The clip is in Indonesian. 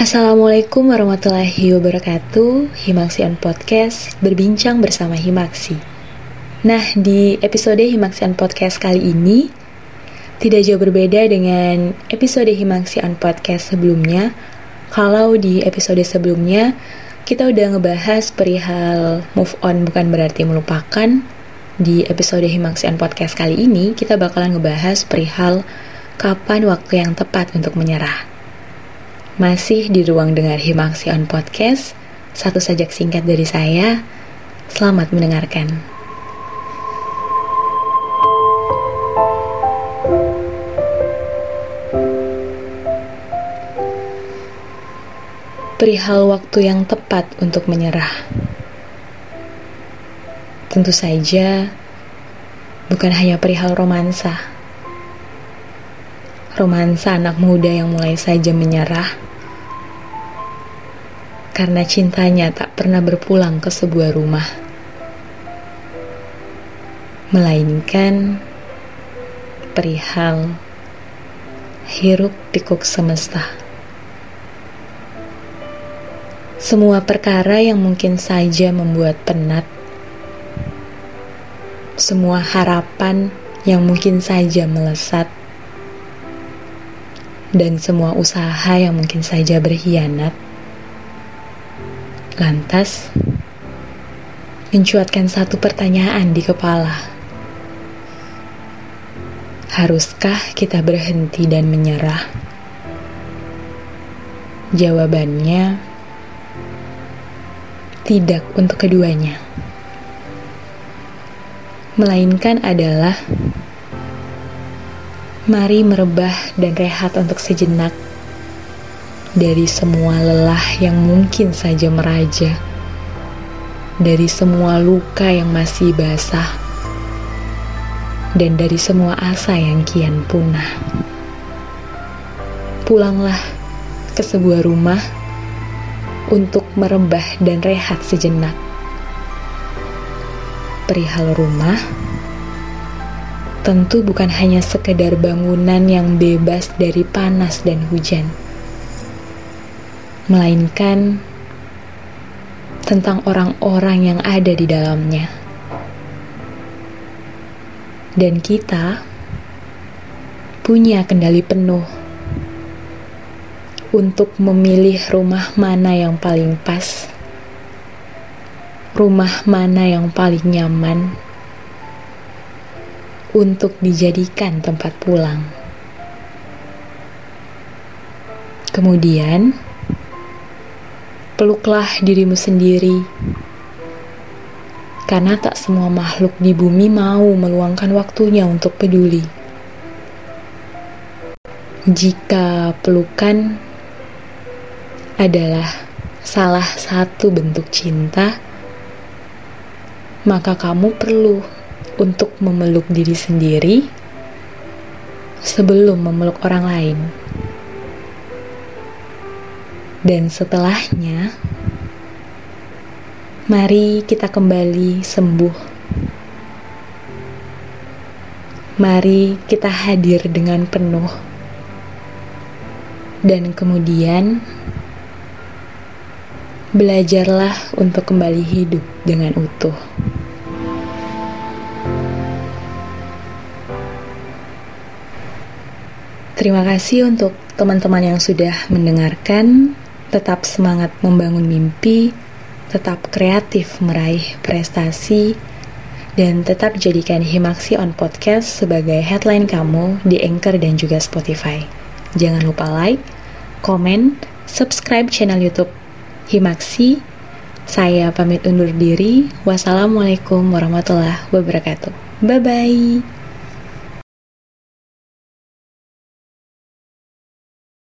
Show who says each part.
Speaker 1: Assalamualaikum warahmatullahi wabarakatuh. Himaksian Podcast berbincang bersama Himaksi. Nah di episode Himaksian Podcast kali ini Tidak jauh berbeda dengan episode Himaksian Podcast sebelumnya. Kalau di episode sebelumnya Kita udah ngebahas perihal move on bukan berarti melupakan. Di episode Himaksian Podcast kali ini Kita bakalan ngebahas perihal Kapan waktu yang tepat untuk menyerah masih di ruang dengar Himaksi on Podcast, satu sajak singkat dari saya. Selamat mendengarkan. Perihal waktu yang tepat untuk menyerah. Tentu saja, bukan hanya perihal romansa. Romansa anak muda yang mulai saja menyerah karena cintanya tak pernah berpulang ke sebuah rumah, melainkan perihal hiruk pikuk semesta. Semua perkara yang mungkin saja membuat penat, semua harapan yang mungkin saja melesat, dan semua usaha yang mungkin saja berkhianat Lantas, mencuatkan satu pertanyaan di kepala. Haruskah kita berhenti dan menyerah? Jawabannya tidak untuk keduanya. Melainkan adalah mari merebah dan rehat untuk sejenak dari semua lelah yang mungkin saja meraja, dari semua luka yang masih basah, dan dari semua asa yang kian punah. Pulanglah ke sebuah rumah untuk merebah dan rehat sejenak. Perihal rumah, tentu bukan hanya sekedar bangunan yang bebas dari panas dan hujan melainkan tentang orang-orang yang ada di dalamnya. Dan kita punya kendali penuh untuk memilih rumah mana yang paling pas, rumah mana yang paling nyaman untuk dijadikan tempat pulang. Kemudian, peluklah dirimu sendiri. Karena tak semua makhluk di bumi mau meluangkan waktunya untuk peduli. Jika pelukan adalah salah satu bentuk cinta, maka kamu perlu untuk memeluk diri sendiri sebelum memeluk orang lain. Dan setelahnya, mari kita kembali sembuh. Mari kita hadir dengan penuh, dan kemudian belajarlah untuk kembali hidup dengan utuh. Terima kasih untuk teman-teman yang sudah mendengarkan tetap semangat membangun mimpi, tetap kreatif meraih prestasi, dan tetap jadikan Himaksi on Podcast sebagai headline kamu di Anchor dan juga Spotify. Jangan lupa like, komen, subscribe channel YouTube Himaksi. Saya pamit undur diri. Wassalamualaikum warahmatullahi wabarakatuh. Bye-bye.